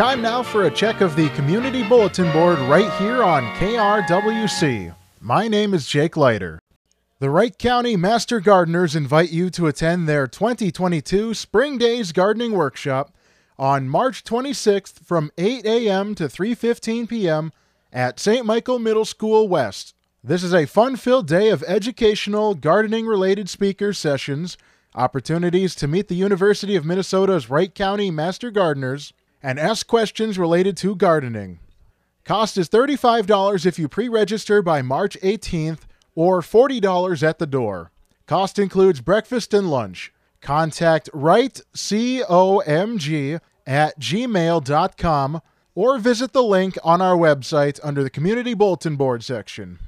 time now for a check of the Community Bulletin Board right here on KRWC. My name is Jake Leiter. The Wright County Master Gardeners invite you to attend their 2022 Spring Days Gardening Workshop on March 26th from 8 a.m. to 3:15 p.m. at St. Michael Middle School West. This is a fun-filled day of educational gardening-related speaker sessions, opportunities to meet the University of Minnesota's Wright County Master Gardeners, and ask questions related to gardening. Cost is $35 if you pre-register by March 18th or $40 at the door. Cost includes breakfast and lunch. Contact wrightcomg at gmail.com or visit the link on our website under the Community Bulletin Board section.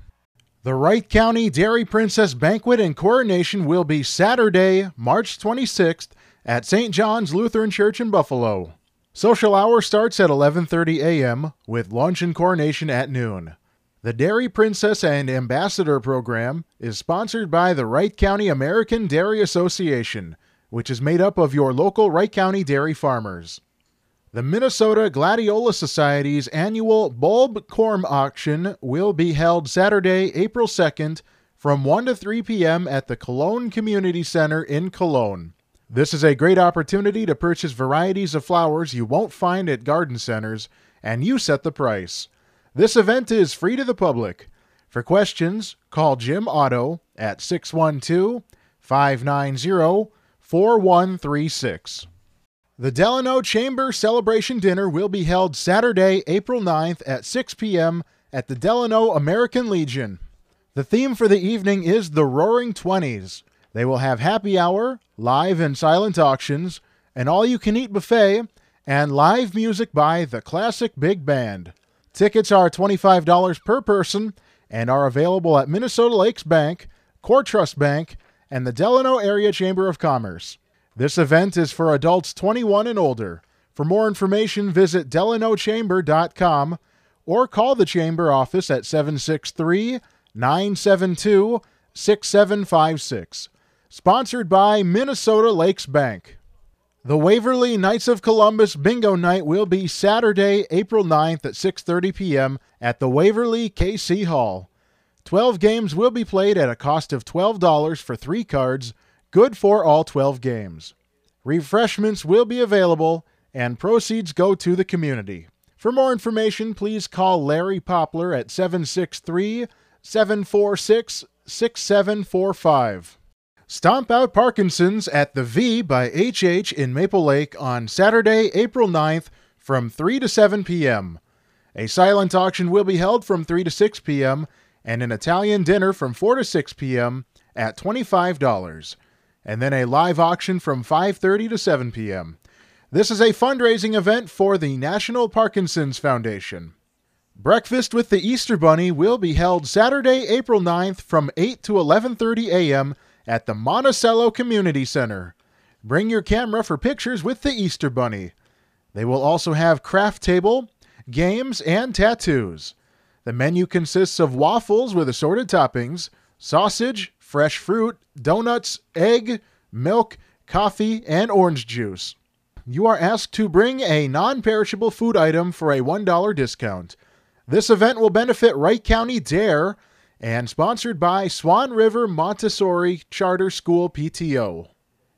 The Wright County Dairy Princess Banquet and Coronation will be Saturday, March 26th at St. John's Lutheran Church in Buffalo. Social hour starts at 11:30 a.m. with lunch and coronation at noon. The Dairy Princess and Ambassador program is sponsored by the Wright County American Dairy Association, which is made up of your local Wright County dairy farmers. The Minnesota Gladiola Society's annual bulb corm auction will be held Saturday, April 2nd from 1 to 3 p.m. at the Cologne Community Center in Cologne. This is a great opportunity to purchase varieties of flowers you won't find at garden centers, and you set the price. This event is free to the public. For questions, call Jim Otto at 612 590 4136. The Delano Chamber Celebration Dinner will be held Saturday, April 9th at 6 p.m. at the Delano American Legion. The theme for the evening is the Roaring Twenties. They will have happy hour, live and silent auctions, an all you can eat buffet, and live music by the Classic Big Band. Tickets are $25 per person and are available at Minnesota Lakes Bank, CorTrust Bank, and the Delano Area Chamber of Commerce. This event is for adults 21 and older. For more information, visit delanochamber.com or call the Chamber office at 763 972 6756. Sponsored by Minnesota Lakes Bank. The Waverly Knights of Columbus Bingo Night will be Saturday, April 9th at 6:30 p.m. at the Waverly KC Hall. 12 games will be played at a cost of $12 for 3 cards, good for all 12 games. Refreshments will be available and proceeds go to the community. For more information, please call Larry Poplar at 763 746 6745. Stomp Out Parkinson's at the V by HH in Maple Lake on Saturday, April 9th from 3 to 7 p.m. A silent auction will be held from 3 to 6 p.m. and an Italian dinner from 4 to 6 p.m. at $25, and then a live auction from 5:30 to 7 p.m. This is a fundraising event for the National Parkinson's Foundation. Breakfast with the Easter Bunny will be held Saturday, April 9th from 8 to 11:30 a.m at the Monticello Community Center. Bring your camera for pictures with the Easter Bunny. They will also have craft table, games, and tattoos. The menu consists of waffles with assorted toppings, sausage, fresh fruit, donuts, egg, milk, coffee, and orange juice. You are asked to bring a non perishable food item for a $1 discount. This event will benefit Wright County Dare and sponsored by Swan River Montessori Charter School PTO.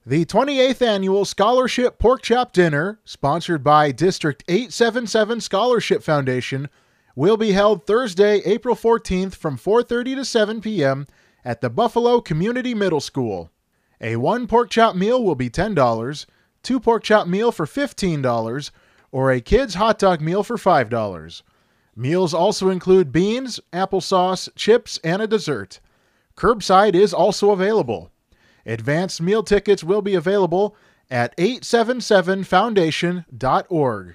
The 28th Annual Scholarship Pork Chop Dinner, sponsored by District 877 Scholarship Foundation, will be held Thursday, April 14th from 4:30 to 7 p.m. at the Buffalo Community Middle School. A one pork chop meal will be $10, two pork chop meal for $15, or a kids hot dog meal for $5. Meals also include beans, applesauce, chips, and a dessert. Curbside is also available. Advanced meal tickets will be available at 877foundation.org.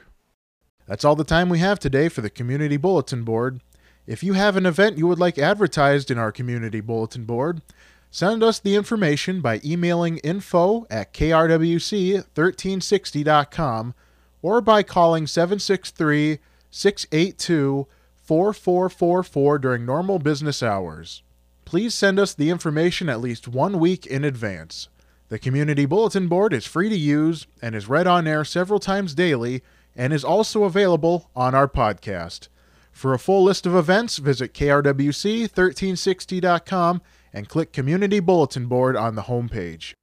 That's all the time we have today for the Community Bulletin Board. If you have an event you would like advertised in our Community Bulletin Board, send us the information by emailing info at krwc1360.com or by calling 763 682 4444 during normal business hours. Please send us the information at least one week in advance. The Community Bulletin Board is free to use and is read on air several times daily and is also available on our podcast. For a full list of events, visit krwc1360.com and click Community Bulletin Board on the homepage.